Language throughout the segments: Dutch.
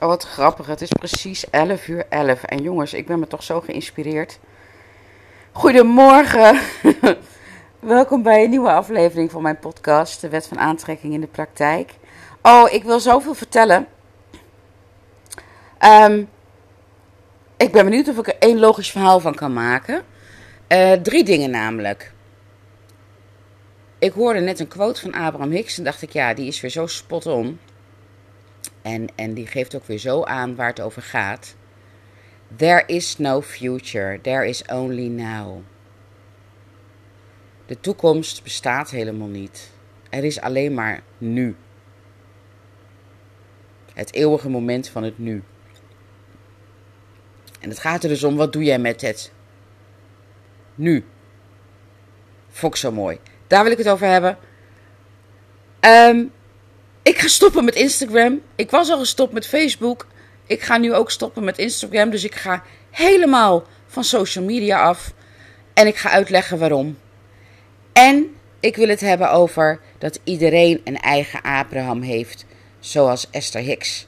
Oh, wat grappig. Het is precies 11 uur 11. En jongens, ik ben me toch zo geïnspireerd. Goedemorgen. Welkom bij een nieuwe aflevering van mijn podcast, De Wet van Aantrekking in de Praktijk. Oh, ik wil zoveel vertellen. Ehm, ik ben benieuwd of ik er één logisch verhaal van kan maken. Eh, drie dingen namelijk. Ik hoorde net een quote van Abraham Hicks en dacht ik, ja, die is weer zo spot on. En, en die geeft ook weer zo aan waar het over gaat. There is no future, there is only now. De toekomst bestaat helemaal niet. Er is alleen maar nu. Het eeuwige moment van het nu. En het gaat er dus om, wat doe jij met het nu? Vond zo mooi. Daar wil ik het over hebben. Um, ik ga stoppen met Instagram. Ik was al gestopt met Facebook. Ik ga nu ook stoppen met Instagram. Dus ik ga helemaal van social media af. En ik ga uitleggen waarom. En ik wil het hebben over dat iedereen een eigen Abraham heeft. Zoals Esther Hicks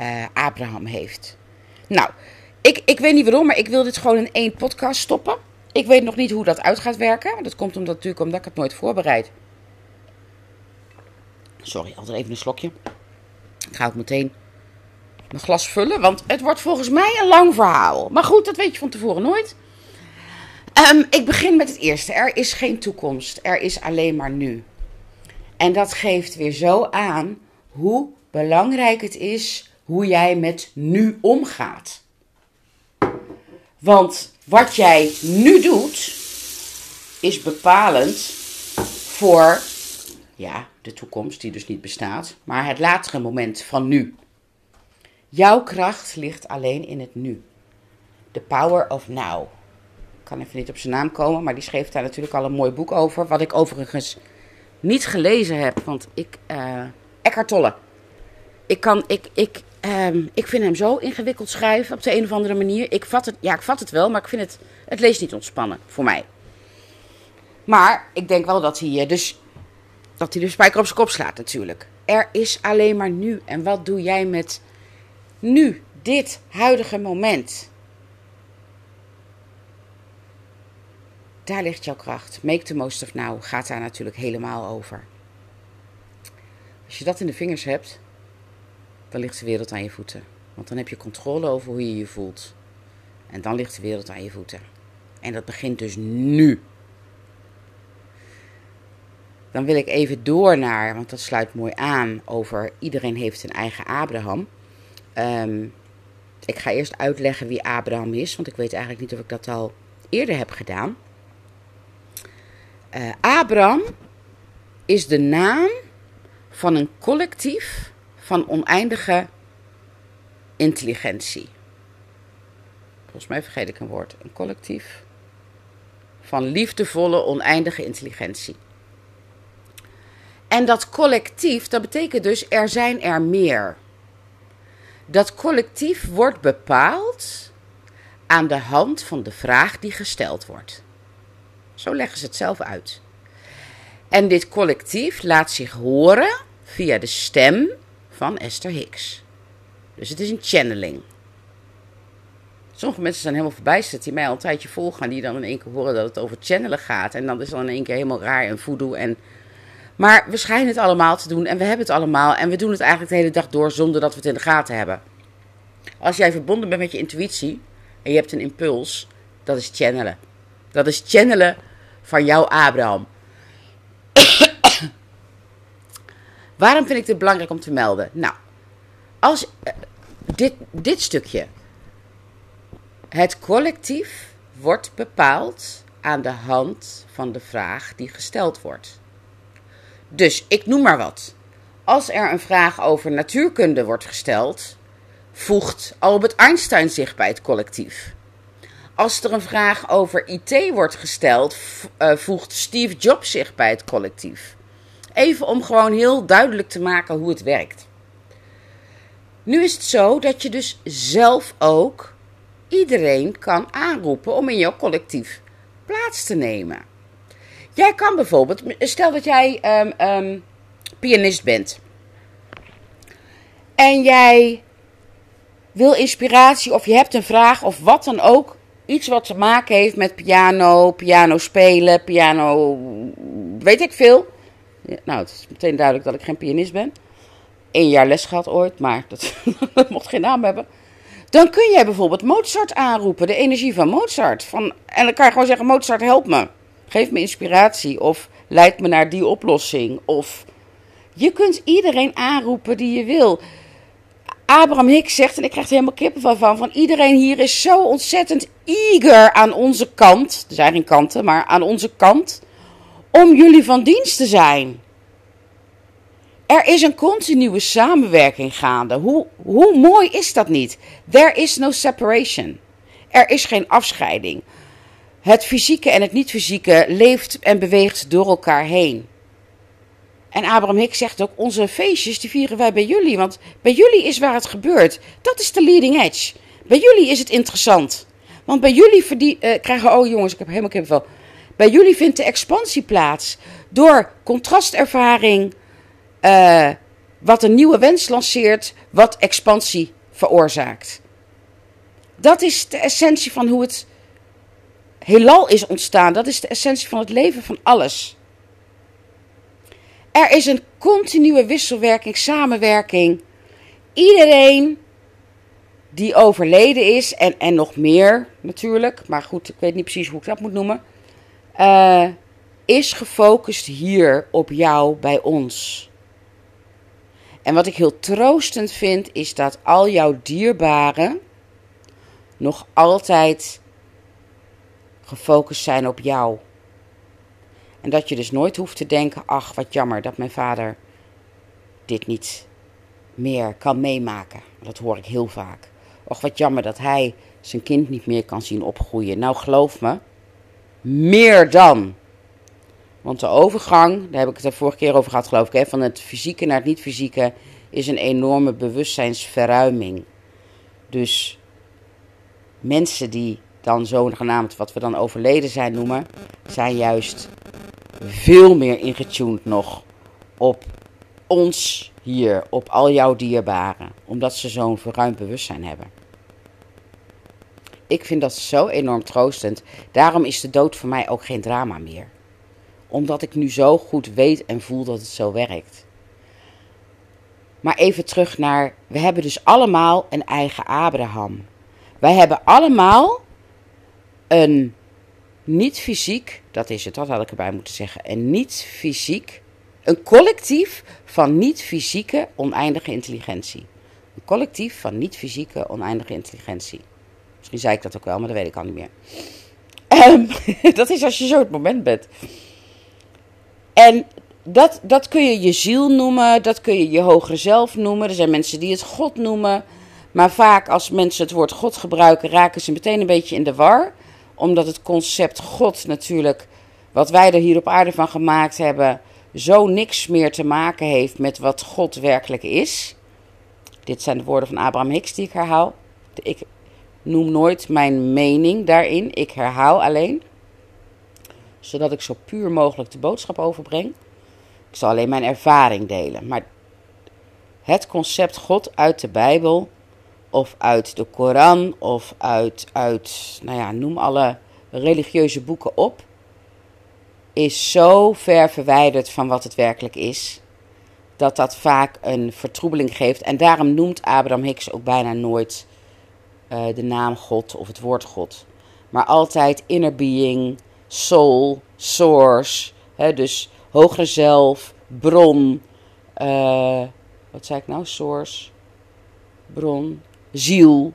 uh, Abraham heeft. Nou, ik, ik weet niet waarom, maar ik wil dit gewoon in één podcast stoppen. Ik weet nog niet hoe dat uit gaat werken. Dat komt omdat, natuurlijk omdat ik het nooit voorbereid. Sorry, altijd even een slokje. Ik ga ook meteen mijn glas vullen, want het wordt volgens mij een lang verhaal. Maar goed, dat weet je van tevoren nooit. Um, ik begin met het eerste. Er is geen toekomst. Er is alleen maar nu. En dat geeft weer zo aan hoe belangrijk het is hoe jij met nu omgaat. Want wat jij nu doet, is bepalend voor ja, de toekomst, die dus niet bestaat, maar het latere moment van nu. Jouw kracht ligt alleen in het nu. The power of now. Ik kan even niet op zijn naam komen, maar die schreef daar natuurlijk al een mooi boek over. Wat ik overigens niet gelezen heb, want ik. Uh, Eckhart Tolle. Ik, kan, ik, ik, um, ik vind hem zo ingewikkeld schrijven op de een of andere manier. Ik vat het, ja, ik vat het wel, maar ik vind het. Het leest niet ontspannen voor mij. Maar ik denk wel dat hij. Dus dat hij de spijker op zijn kop slaat natuurlijk. Er is alleen maar nu. En wat doe jij met nu, dit huidige moment? Daar ligt jouw kracht. Make the most of now gaat daar natuurlijk helemaal over. Als je dat in de vingers hebt, dan ligt de wereld aan je voeten. Want dan heb je controle over hoe je je voelt. En dan ligt de wereld aan je voeten. En dat begint dus nu. Dan wil ik even door naar, want dat sluit mooi aan over iedereen heeft een eigen Abraham. Um, ik ga eerst uitleggen wie Abraham is, want ik weet eigenlijk niet of ik dat al eerder heb gedaan. Uh, Abraham is de naam van een collectief van oneindige intelligentie. Volgens mij vergeet ik een woord. Een collectief van liefdevolle oneindige intelligentie. En dat collectief, dat betekent dus er zijn er meer. Dat collectief wordt bepaald aan de hand van de vraag die gesteld wordt. Zo leggen ze het zelf uit. En dit collectief laat zich horen via de stem van Esther Hicks. Dus het is een channeling. Sommige mensen zijn helemaal verbijsterd die mij al een tijdje volgen. Die dan in één keer horen dat het over channelen gaat. En dan is dan in één keer helemaal raar en voodoo en maar we schijnen het allemaal te doen en we hebben het allemaal. En we doen het eigenlijk de hele dag door zonder dat we het in de gaten hebben. Als jij verbonden bent met je intuïtie en je hebt een impuls, dat is channelen. Dat is channelen van jouw Abraham. Waarom vind ik dit belangrijk om te melden? Nou, als uh, dit, dit stukje. Het collectief wordt bepaald aan de hand van de vraag die gesteld wordt. Dus ik noem maar wat. Als er een vraag over natuurkunde wordt gesteld, voegt Albert Einstein zich bij het collectief. Als er een vraag over IT wordt gesteld, uh, voegt Steve Jobs zich bij het collectief. Even om gewoon heel duidelijk te maken hoe het werkt. Nu is het zo dat je dus zelf ook iedereen kan aanroepen om in jouw collectief plaats te nemen. Jij kan bijvoorbeeld, stel dat jij um, um, pianist bent. En jij wil inspiratie of je hebt een vraag of wat dan ook. Iets wat te maken heeft met piano, piano spelen, piano, weet ik veel. Nou, het is meteen duidelijk dat ik geen pianist ben. Eén jaar les gehad ooit, maar dat, dat mocht geen naam hebben. Dan kun jij bijvoorbeeld Mozart aanroepen, de energie van Mozart. Van, en dan kan je gewoon zeggen: Mozart, help me. Geef me inspiratie. Of leid me naar die oplossing. Of je kunt iedereen aanroepen die je wil. Abraham Hicks zegt, en ik krijg er helemaal kippen van, van iedereen hier is zo ontzettend eager aan onze kant. Er zijn geen kanten, maar aan onze kant. Om jullie van dienst te zijn. Er is een continue samenwerking gaande. Hoe, hoe mooi is dat niet? There is no separation. Er is geen afscheiding. Het fysieke en het niet-fysieke leeft en beweegt door elkaar heen. En Abraham Hicks zegt ook: onze feestjes die vieren wij bij jullie, want bij jullie is waar het gebeurt. Dat is de leading edge. Bij jullie is het interessant. Want bij jullie verdien, uh, krijgen, oh jongens, ik heb helemaal kippenvel. Bij jullie vindt de expansie plaats door contrastervaring, uh, wat een nieuwe wens lanceert, wat expansie veroorzaakt. Dat is de essentie van hoe het heelal is ontstaan. Dat is de essentie van het leven van alles. Er is een continue wisselwerking, samenwerking. Iedereen die overleden is, en, en nog meer natuurlijk, maar goed, ik weet niet precies hoe ik dat moet noemen, uh, is gefocust hier op jou bij ons. En wat ik heel troostend vind, is dat al jouw dierbaren nog altijd gefocust zijn op jou. En dat je dus nooit hoeft te denken: ach, wat jammer dat mijn vader dit niet meer kan meemaken. Dat hoor ik heel vaak. Och, wat jammer dat hij zijn kind niet meer kan zien opgroeien. Nou, geloof me, meer dan. Want de overgang, daar heb ik het de vorige keer over gehad, geloof ik, hè, van het fysieke naar het niet-fysieke, is een enorme bewustzijnsverruiming. Dus mensen die dan zogenaamd wat we dan overleden zijn noemen, zijn juist veel meer ingetuned nog op ons hier, op al jouw dierbaren, omdat ze zo'n verruimd bewustzijn hebben. Ik vind dat zo enorm troostend. Daarom is de dood voor mij ook geen drama meer. Omdat ik nu zo goed weet en voel dat het zo werkt. Maar even terug naar, we hebben dus allemaal een eigen Abraham. Wij hebben allemaal een niet fysiek, dat is het, dat had ik erbij moeten zeggen, een niet fysiek, een collectief van niet fysieke oneindige intelligentie. Een collectief van niet fysieke oneindige intelligentie. Misschien zei ik dat ook wel, maar dat weet ik al niet meer. Um, dat is als je zo het moment bent. En dat, dat kun je je ziel noemen, dat kun je je hogere zelf noemen. Er zijn mensen die het God noemen. Maar vaak als mensen het woord God gebruiken, raken ze meteen een beetje in de war omdat het concept God natuurlijk, wat wij er hier op aarde van gemaakt hebben, zo niks meer te maken heeft met wat God werkelijk is. Dit zijn de woorden van Abraham Hicks die ik herhaal. Ik noem nooit mijn mening daarin, ik herhaal alleen. Zodat ik zo puur mogelijk de boodschap overbreng. Ik zal alleen mijn ervaring delen. Maar het concept God uit de Bijbel of uit de Koran of uit, uit nou ja, noem alle religieuze boeken op, is zo ver verwijderd van wat het werkelijk is, dat dat vaak een vertroebeling geeft. En daarom noemt Abraham Hicks ook bijna nooit uh, de naam God of het woord God. Maar altijd inner being, soul, source, hè, dus hogere zelf, bron, uh, wat zei ik nou, source, bron, ziel.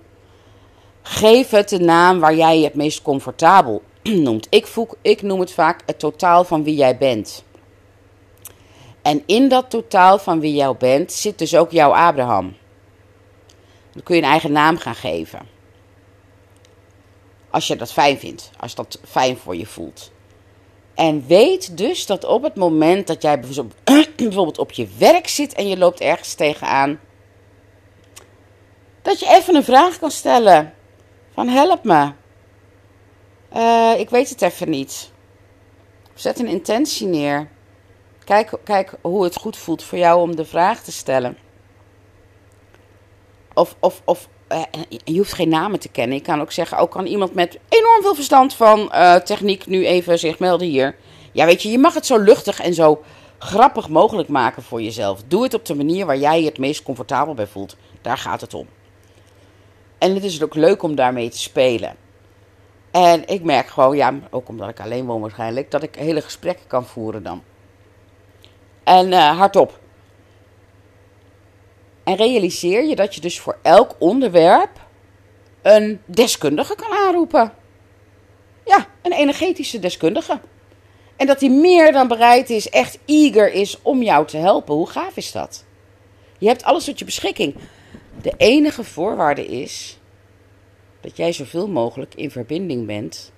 Geef het de naam waar jij je het meest comfortabel noemt. Ik, voeg, ik noem het vaak het totaal van wie jij bent. En in dat totaal van wie jij bent zit dus ook jouw Abraham. Dan kun je een eigen naam gaan geven. Als je dat fijn vindt, als dat fijn voor je voelt. En weet dus dat op het moment dat jij bijvoorbeeld op je werk zit en je loopt ergens tegenaan, dat je even een vraag kan stellen. Van help me. Uh, ik weet het even niet. Zet een intentie neer. Kijk, kijk hoe het goed voelt voor jou om de vraag te stellen. of, of, of uh, je hoeft geen namen te kennen. Ik kan ook zeggen, ook kan iemand met enorm veel verstand van uh, techniek nu even zich melden hier. Ja, weet je, je mag het zo luchtig en zo grappig mogelijk maken voor jezelf. Doe het op de manier waar jij je het meest comfortabel bij voelt. Daar gaat het om. En het is ook leuk om daarmee te spelen. En ik merk gewoon, ja, ook omdat ik alleen woon waarschijnlijk, dat ik hele gesprekken kan voeren dan. En uh, hardop. En realiseer je dat je dus voor elk onderwerp een deskundige kan aanroepen. Ja, een energetische deskundige. En dat hij meer dan bereid is, echt eager is om jou te helpen. Hoe gaaf is dat? Je hebt alles tot je beschikking. De enige voorwaarde is dat jij zoveel mogelijk in verbinding bent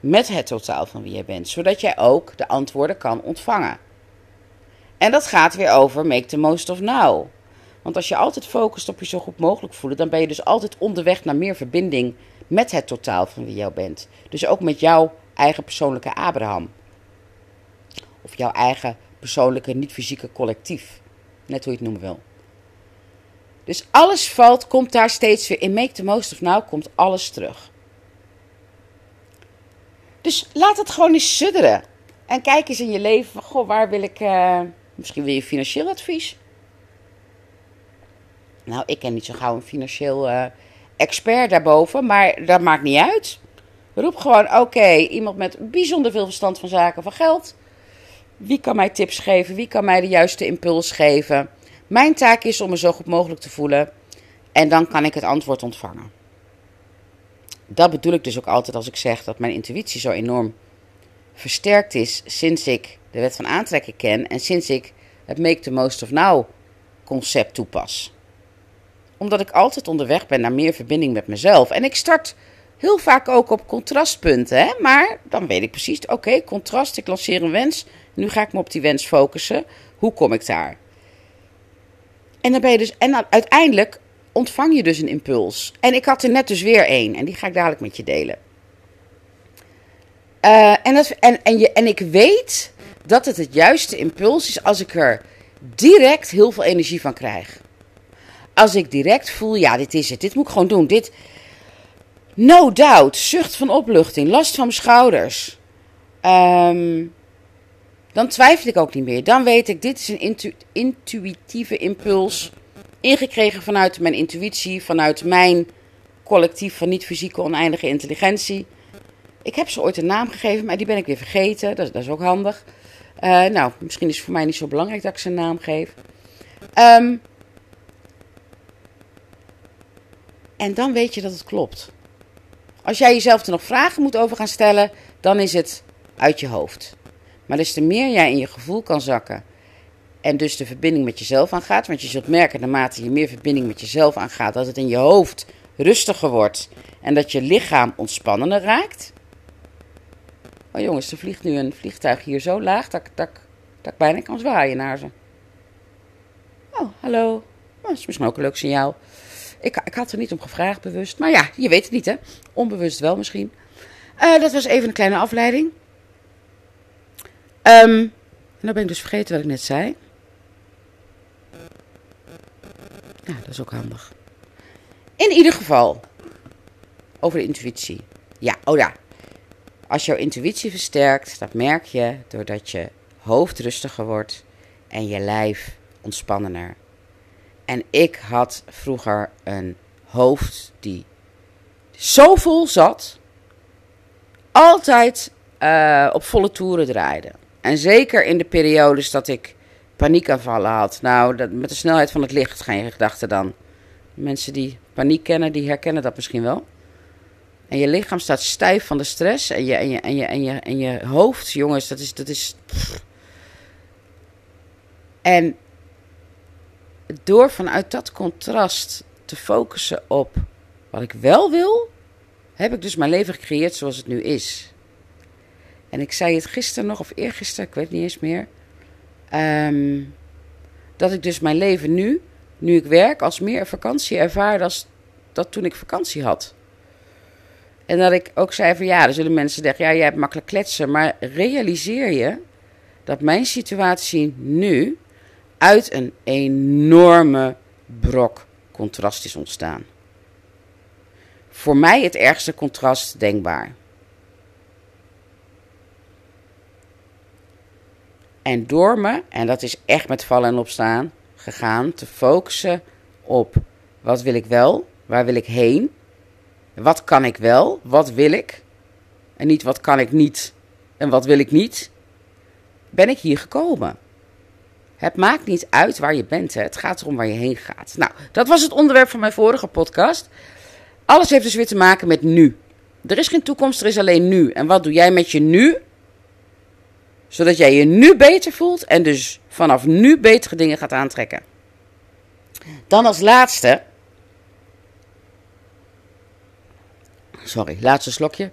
met het totaal van wie jij bent, zodat jij ook de antwoorden kan ontvangen. En dat gaat weer over make the most of now. Want als je altijd focust op je zo goed mogelijk voelen, dan ben je dus altijd onderweg naar meer verbinding met het totaal van wie jij bent. Dus ook met jouw eigen persoonlijke Abraham. Of jouw eigen persoonlijke niet-fysieke collectief. Net hoe je het noemen wil. Dus alles valt, komt daar steeds weer in. Make the most of now komt alles terug. Dus laat het gewoon eens sudderen. En kijk eens in je leven. Goh, waar wil ik. Uh, misschien wil je financieel advies. Nou, ik ken niet zo gauw een financieel uh, expert daarboven. Maar dat maakt niet uit. Roep gewoon: oké, iemand met bijzonder veel verstand van zaken van geld. Wie kan mij tips geven? Wie kan mij de juiste impuls geven? Mijn taak is om me zo goed mogelijk te voelen en dan kan ik het antwoord ontvangen. Dat bedoel ik dus ook altijd als ik zeg dat mijn intuïtie zo enorm versterkt is sinds ik de wet van aantrekking ken en sinds ik het Make the Most of Now concept toepas. Omdat ik altijd onderweg ben naar meer verbinding met mezelf. En ik start heel vaak ook op contrastpunten, hè? maar dan weet ik precies, oké, contrast, ik lanceer een wens, nu ga ik me op die wens focussen. Hoe kom ik daar? En dan ben je dus. En uiteindelijk ontvang je dus een impuls. En ik had er net dus weer één. En die ga ik dadelijk met je delen. Uh, en, en, en, je, en ik weet dat het het juiste impuls is als ik er direct heel veel energie van krijg. Als ik direct voel, ja, dit is het. Dit moet ik gewoon doen. Dit, no doubt, zucht van opluchting, last van mijn schouders. Um, dan twijfel ik ook niet meer. Dan weet ik, dit is een intu intuïtieve impuls. Ingekregen vanuit mijn intuïtie, vanuit mijn collectief van niet-fysieke oneindige intelligentie. Ik heb ze ooit een naam gegeven, maar die ben ik weer vergeten. Dat, dat is ook handig. Uh, nou, misschien is het voor mij niet zo belangrijk dat ik ze een naam geef. Um, en dan weet je dat het klopt. Als jij jezelf er nog vragen moet over gaan stellen, dan is het uit je hoofd. Maar des te meer jij in je gevoel kan zakken en dus de verbinding met jezelf aangaat, want je zult merken naarmate je meer verbinding met jezelf aangaat, dat het in je hoofd rustiger wordt en dat je lichaam ontspannender raakt. Oh jongens, er vliegt nu een vliegtuig hier zo laag dat, dat, dat ik bijna kan zwaaien naar ze. Oh, hallo. Oh, dat is misschien ook een leuk signaal. Ik, ik had er niet om gevraagd bewust, maar ja, je weet het niet hè. Onbewust wel misschien. Uh, dat was even een kleine afleiding. Um, dan ben ik dus vergeten wat ik net zei. Ja, dat is ook handig. In ieder geval, over de intuïtie. Ja, oh ja. Als jouw intuïtie versterkt, dat merk je doordat je hoofd rustiger wordt en je lijf ontspannender. En ik had vroeger een hoofd die zo vol zat, altijd uh, op volle toeren draaide. En zeker in de periodes dat ik paniekaanvallen had. Nou, dat, met de snelheid van het licht je gedachten dan. Mensen die paniek kennen, die herkennen dat misschien wel. En je lichaam staat stijf van de stress. En je, en je, en je, en je, en je hoofd, jongens, dat is. Dat is En door vanuit dat contrast te focussen op wat ik wel wil, heb ik dus mijn leven gecreëerd zoals het nu is. En ik zei het gisteren nog, of eergisteren, ik weet niet eens meer. Ehm, dat ik dus mijn leven nu, nu ik werk, als meer vakantie ervaar dan dat toen ik vakantie had. En dat ik ook zei van ja, er zullen mensen zeggen, ja, jij hebt makkelijk kletsen. Maar realiseer je dat mijn situatie nu uit een enorme brok contrast is ontstaan. Voor mij het ergste contrast denkbaar. En door me, en dat is echt met vallen en opstaan, gegaan te focussen op wat wil ik wel, waar wil ik heen, wat kan ik wel, wat wil ik, en niet wat kan ik niet en wat wil ik niet, ben ik hier gekomen. Het maakt niet uit waar je bent, hè. het gaat erom waar je heen gaat. Nou, dat was het onderwerp van mijn vorige podcast. Alles heeft dus weer te maken met nu. Er is geen toekomst, er is alleen nu. En wat doe jij met je nu? Zodat jij je nu beter voelt en dus vanaf nu betere dingen gaat aantrekken. Dan als laatste. Sorry, laatste slokje.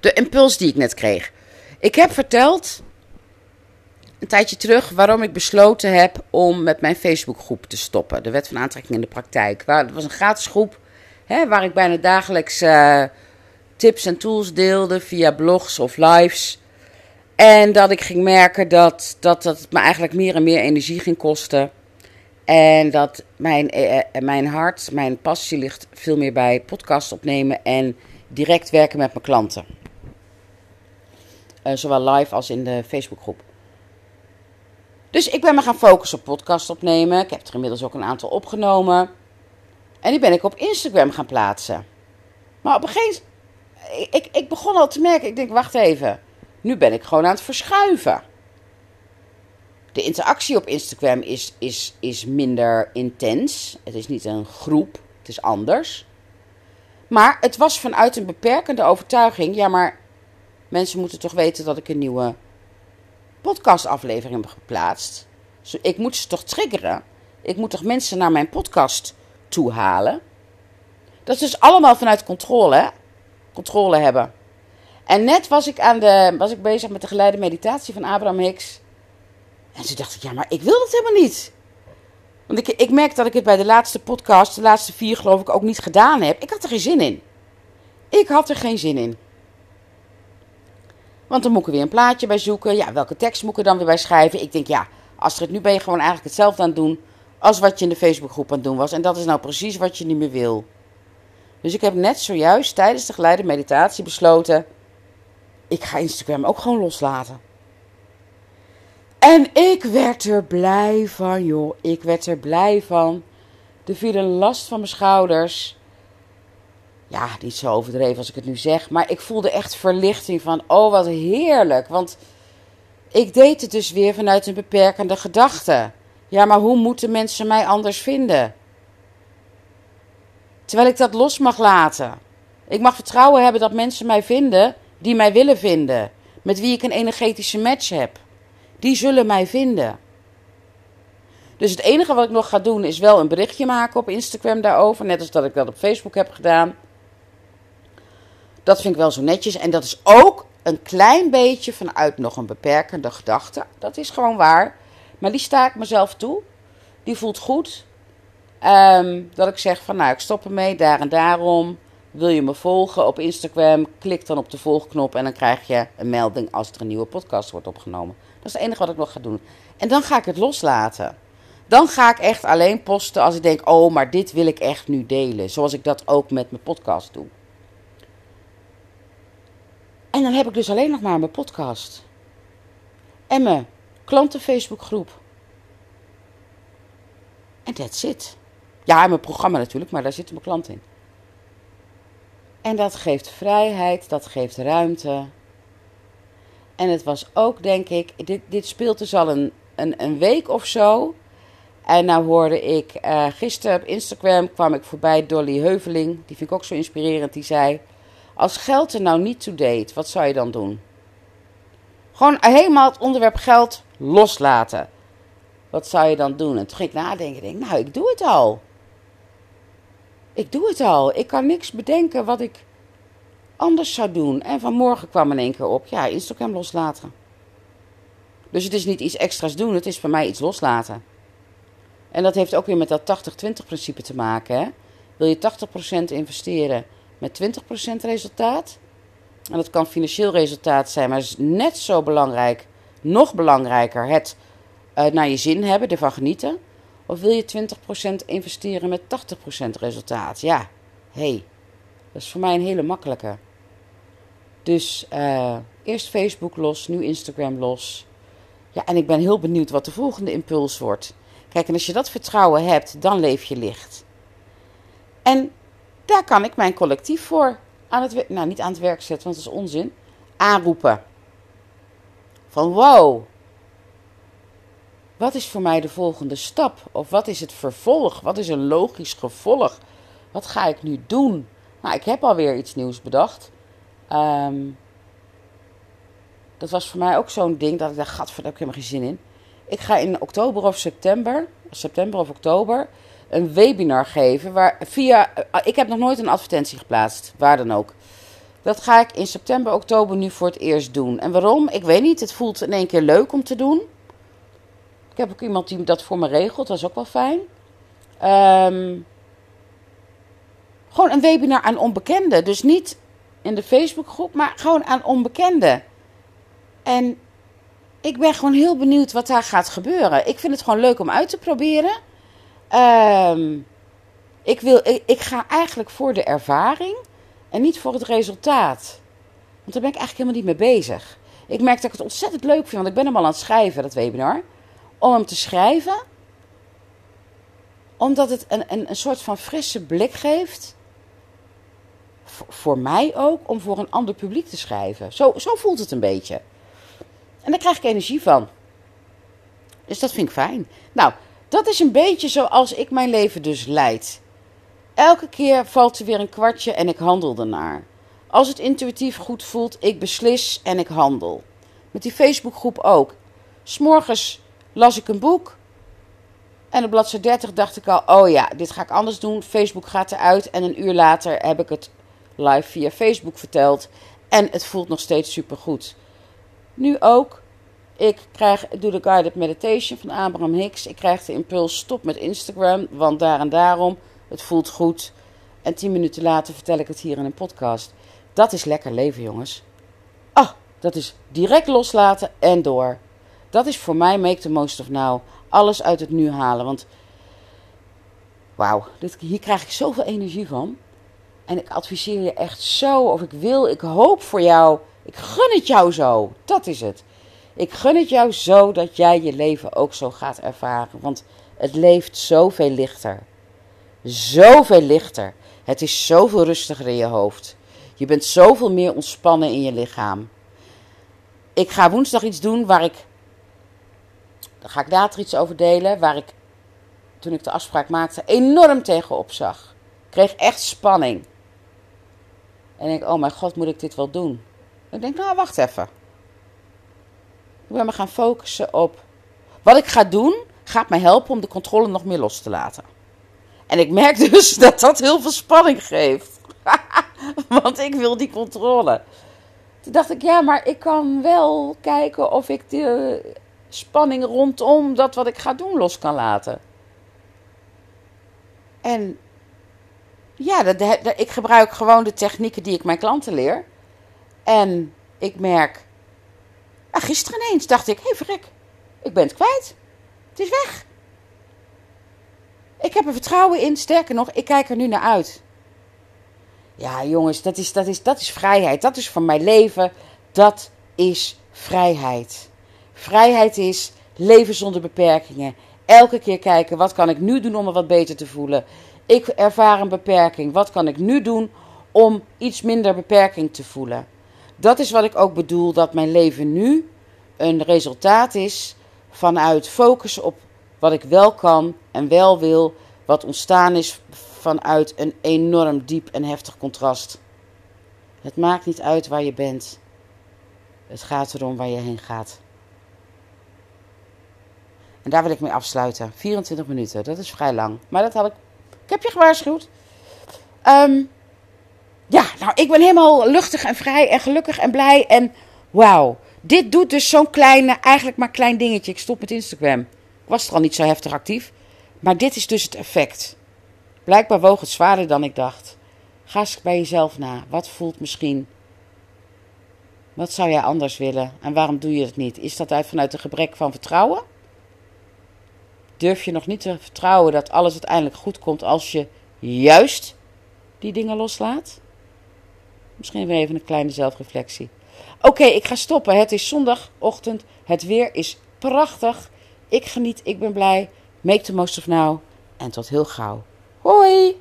De impuls die ik net kreeg. Ik heb verteld een tijdje terug waarom ik besloten heb om met mijn Facebookgroep te stoppen. De Wet van Aantrekking in de Praktijk. Het was een gratis groep hè, waar ik bijna dagelijks uh, tips en tools deelde via blogs of lives. En dat ik ging merken dat, dat dat me eigenlijk meer en meer energie ging kosten. En dat mijn, eh, eh, mijn hart, mijn passie ligt veel meer bij podcast opnemen en direct werken met mijn klanten. Uh, zowel live als in de Facebookgroep. Dus ik ben me gaan focussen op podcast opnemen. Ik heb er inmiddels ook een aantal opgenomen. En die ben ik op Instagram gaan plaatsen. Maar op een gegeven moment, ik, ik begon al te merken, ik denk, wacht even. Nu ben ik gewoon aan het verschuiven. De interactie op Instagram is, is, is minder intens. Het is niet een groep, het is anders. Maar het was vanuit een beperkende overtuiging. Ja, maar mensen moeten toch weten dat ik een nieuwe podcastaflevering heb geplaatst. Dus ik moet ze toch triggeren. Ik moet toch mensen naar mijn podcast toe halen. Dat is dus allemaal vanuit controle? Controle hebben. En net was ik, aan de, was ik bezig met de geleide meditatie van Abraham Hicks. En toen dacht ik, ja, maar ik wil dat helemaal niet. Want ik, ik merk dat ik het bij de laatste podcast, de laatste vier geloof ik, ook niet gedaan heb. Ik had er geen zin in. Ik had er geen zin in. Want dan moet ik er weer een plaatje bij zoeken. Ja, welke tekst moet ik er dan weer bij schrijven? Ik denk, ja, Astrid, nu ben je gewoon eigenlijk hetzelfde aan het doen als wat je in de Facebookgroep aan het doen was. En dat is nou precies wat je niet meer wil. Dus ik heb net zojuist tijdens de geleide meditatie besloten, ik ga Instagram ook gewoon loslaten. En ik werd er blij van, joh. Ik werd er blij van. Er viel een last van mijn schouders. Ja, niet zo overdreven als ik het nu zeg. Maar ik voelde echt verlichting van, oh wat heerlijk. Want ik deed het dus weer vanuit een beperkende gedachte. Ja, maar hoe moeten mensen mij anders vinden? Terwijl ik dat los mag laten. Ik mag vertrouwen hebben dat mensen mij vinden die mij willen vinden. Met wie ik een energetische match heb. Die zullen mij vinden. Dus het enige wat ik nog ga doen is wel een berichtje maken op Instagram daarover. Net als dat ik dat op Facebook heb gedaan. Dat vind ik wel zo netjes. En dat is ook een klein beetje vanuit nog een beperkende gedachte. Dat is gewoon waar. Maar die sta ik mezelf toe. Die voelt goed. Ehm, dat ik zeg van nou, ik stop ermee, daar en daarom. Wil je me volgen op Instagram? Klik dan op de volgknop en dan krijg je een melding als er een nieuwe podcast wordt opgenomen. Dat is het enige wat ik nog ga doen. En dan ga ik het loslaten. Dan ga ik echt alleen posten als ik denk: oh, maar dit wil ik echt nu delen. Zoals ik dat ook met mijn podcast doe. En dan heb ik dus alleen nog maar mijn podcast. En mijn klanten Facebookgroep. En that's it. Ja, mijn programma natuurlijk, maar daar zitten mijn klanten in. En dat geeft vrijheid, dat geeft ruimte. En het was ook, denk ik, dit, dit speelt dus al een, een, een week of zo. En nou hoorde ik, uh, gisteren op Instagram kwam ik voorbij Dolly Heuveling. Die vind ik ook zo inspirerend. Die zei, als geld er nou niet toe deed, wat zou je dan doen? Gewoon helemaal het onderwerp geld loslaten. Wat zou je dan doen? En toen ging ik nadenken. Denk, nou, ik doe het al. Ik doe het al. Ik kan niks bedenken wat ik anders zou doen. En vanmorgen kwam in één keer op. Ja, Instagram loslaten. Dus het is niet iets extra's doen. Het is voor mij iets loslaten. En dat heeft ook weer met dat 80-20 principe te maken. Hè? Wil je 80% investeren met 20% resultaat? En dat kan financieel resultaat zijn, maar is net zo belangrijk, nog belangrijker, het uh, naar je zin hebben, ervan genieten. Of wil je 20% investeren met 80% resultaat? Ja, hey, dat is voor mij een hele makkelijke. Dus uh, eerst Facebook los, nu Instagram los. Ja, en ik ben heel benieuwd wat de volgende impuls wordt. Kijk, en als je dat vertrouwen hebt, dan leef je licht. En daar kan ik mijn collectief voor aan het nou niet aan het werk zetten, want dat is onzin, aanroepen. Van wow, wat is voor mij de volgende stap? Of wat is het vervolg? Wat is een logisch gevolg? Wat ga ik nu doen? Nou, ik heb alweer iets nieuws bedacht. Um, dat was voor mij ook zo'n ding dat ik dacht, gat, daar heb ik helemaal geen zin in. Ik ga in oktober of september, september of oktober, een webinar geven. Waar via, eh, ik heb nog nooit een advertentie geplaatst, waar dan ook. Dat ga ik in september, oktober nu voor het eerst doen. En waarom? Ik weet niet. Het voelt in één keer leuk om te doen. Ik heb ook iemand die dat voor me regelt. Dat is ook wel fijn. Um, gewoon een webinar aan onbekenden. Dus niet in de Facebookgroep, maar gewoon aan onbekenden. En ik ben gewoon heel benieuwd wat daar gaat gebeuren. Ik vind het gewoon leuk om uit te proberen. Um, ik, wil, ik, ik, ga eigenlijk voor de ervaring en niet voor het resultaat. Want daar ben ik eigenlijk helemaal niet mee bezig. Ik merk dat ik het ontzettend leuk vind, want ik ben hem al aan het schrijven, dat webinar. Om hem te schrijven, omdat het een, een, een soort van frisse blik geeft. voor mij ook, om voor een ander publiek te schrijven. Zo, zo voelt het een beetje. En daar krijg ik energie van. Dus dat vind ik fijn. Nou, dat is een beetje zoals ik mijn leven dus leid. Elke keer valt er weer een kwartje en ik handel ernaar. Als het intuïtief goed voelt, ik beslis en ik handel. Met die Facebookgroep ook. S'morgens las ik een boek. En op bladzijde 30 dacht ik al, oh ja, dit ga ik anders doen. Facebook gaat eruit. En een uur later heb ik het live via Facebook verteld. En het voelt nog steeds supergoed. Nu ook. Ik krijg, doe de Guided Meditation van Abraham Hicks. Ik krijg de impuls stop met Instagram, want daar en daarom. Het voelt goed. En tien minuten later vertel ik het hier in een podcast. Dat is lekker leven, jongens. Ah, dat is direct loslaten en door. Dat is voor mij make the most of now. Alles uit het nu halen. Want wauw, hier krijg ik zoveel energie van. En ik adviseer je echt zo, of ik wil, ik hoop voor jou ik gun het jou zo. Dat is het. Ik gun het jou zo dat jij je leven ook zo gaat ervaren. Want het leeft zoveel lichter. Zoveel lichter. Het is zoveel rustiger in je hoofd. Je bent zoveel meer ontspannen in je lichaam. Ik ga woensdag iets doen waar ik. Daar ga ik later iets over delen. Waar ik, toen ik de afspraak maakte, enorm tegenop zag. Ik kreeg echt spanning. En ik, oh mijn god, moet ik dit wel doen? Ik denk, nou, wacht even. Ik ben me gaan focussen op. Wat ik ga doen, gaat mij helpen om de controle nog meer los te laten. En ik merk dus dat dat heel veel spanning geeft. Want ik wil die controle. Toen dacht ik, ja, maar ik kan wel kijken of ik de spanning rondom dat wat ik ga doen los kan laten. En ja, ik gebruik gewoon de technieken die ik mijn klanten leer. En ik merk, ah, gisteren ineens dacht ik, hé hey, verrek, ik ben het kwijt. Het is weg. Ik heb er vertrouwen in, sterker nog, ik kijk er nu naar uit. Ja, jongens, dat is, dat is, dat is vrijheid. Dat is van mijn leven. Dat is vrijheid. Vrijheid is leven zonder beperkingen. Elke keer kijken, wat kan ik nu doen om me wat beter te voelen? Ik ervaar een beperking. Wat kan ik nu doen om iets minder beperking te voelen? Dat is wat ik ook bedoel, dat mijn leven nu een resultaat is vanuit focus op wat ik wel kan en wel wil, wat ontstaan is vanuit een enorm diep en heftig contrast. Het maakt niet uit waar je bent. Het gaat erom waar je heen gaat. En daar wil ik mee afsluiten. 24 minuten, dat is vrij lang. Maar dat had ik. Ik heb je gewaarschuwd. Um, ja, nou, ik ben helemaal luchtig en vrij en gelukkig en blij. En wauw, dit doet dus zo'n kleine, eigenlijk maar klein dingetje. Ik stop met Instagram. Ik was er al niet zo heftig actief. Maar dit is dus het effect. Blijkbaar woog het zwaarder dan ik dacht. Ga eens bij jezelf na. Wat voelt misschien? Wat zou jij anders willen? En waarom doe je het niet? Is dat uit vanuit een gebrek van vertrouwen? Durf je nog niet te vertrouwen dat alles uiteindelijk goed komt als je juist die dingen loslaat? Misschien weer even een kleine zelfreflectie. Oké, ik ga stoppen. Het is zondagochtend. Het weer is prachtig. Ik geniet, ik ben blij. Make the most of now. En tot heel gauw. Hoi!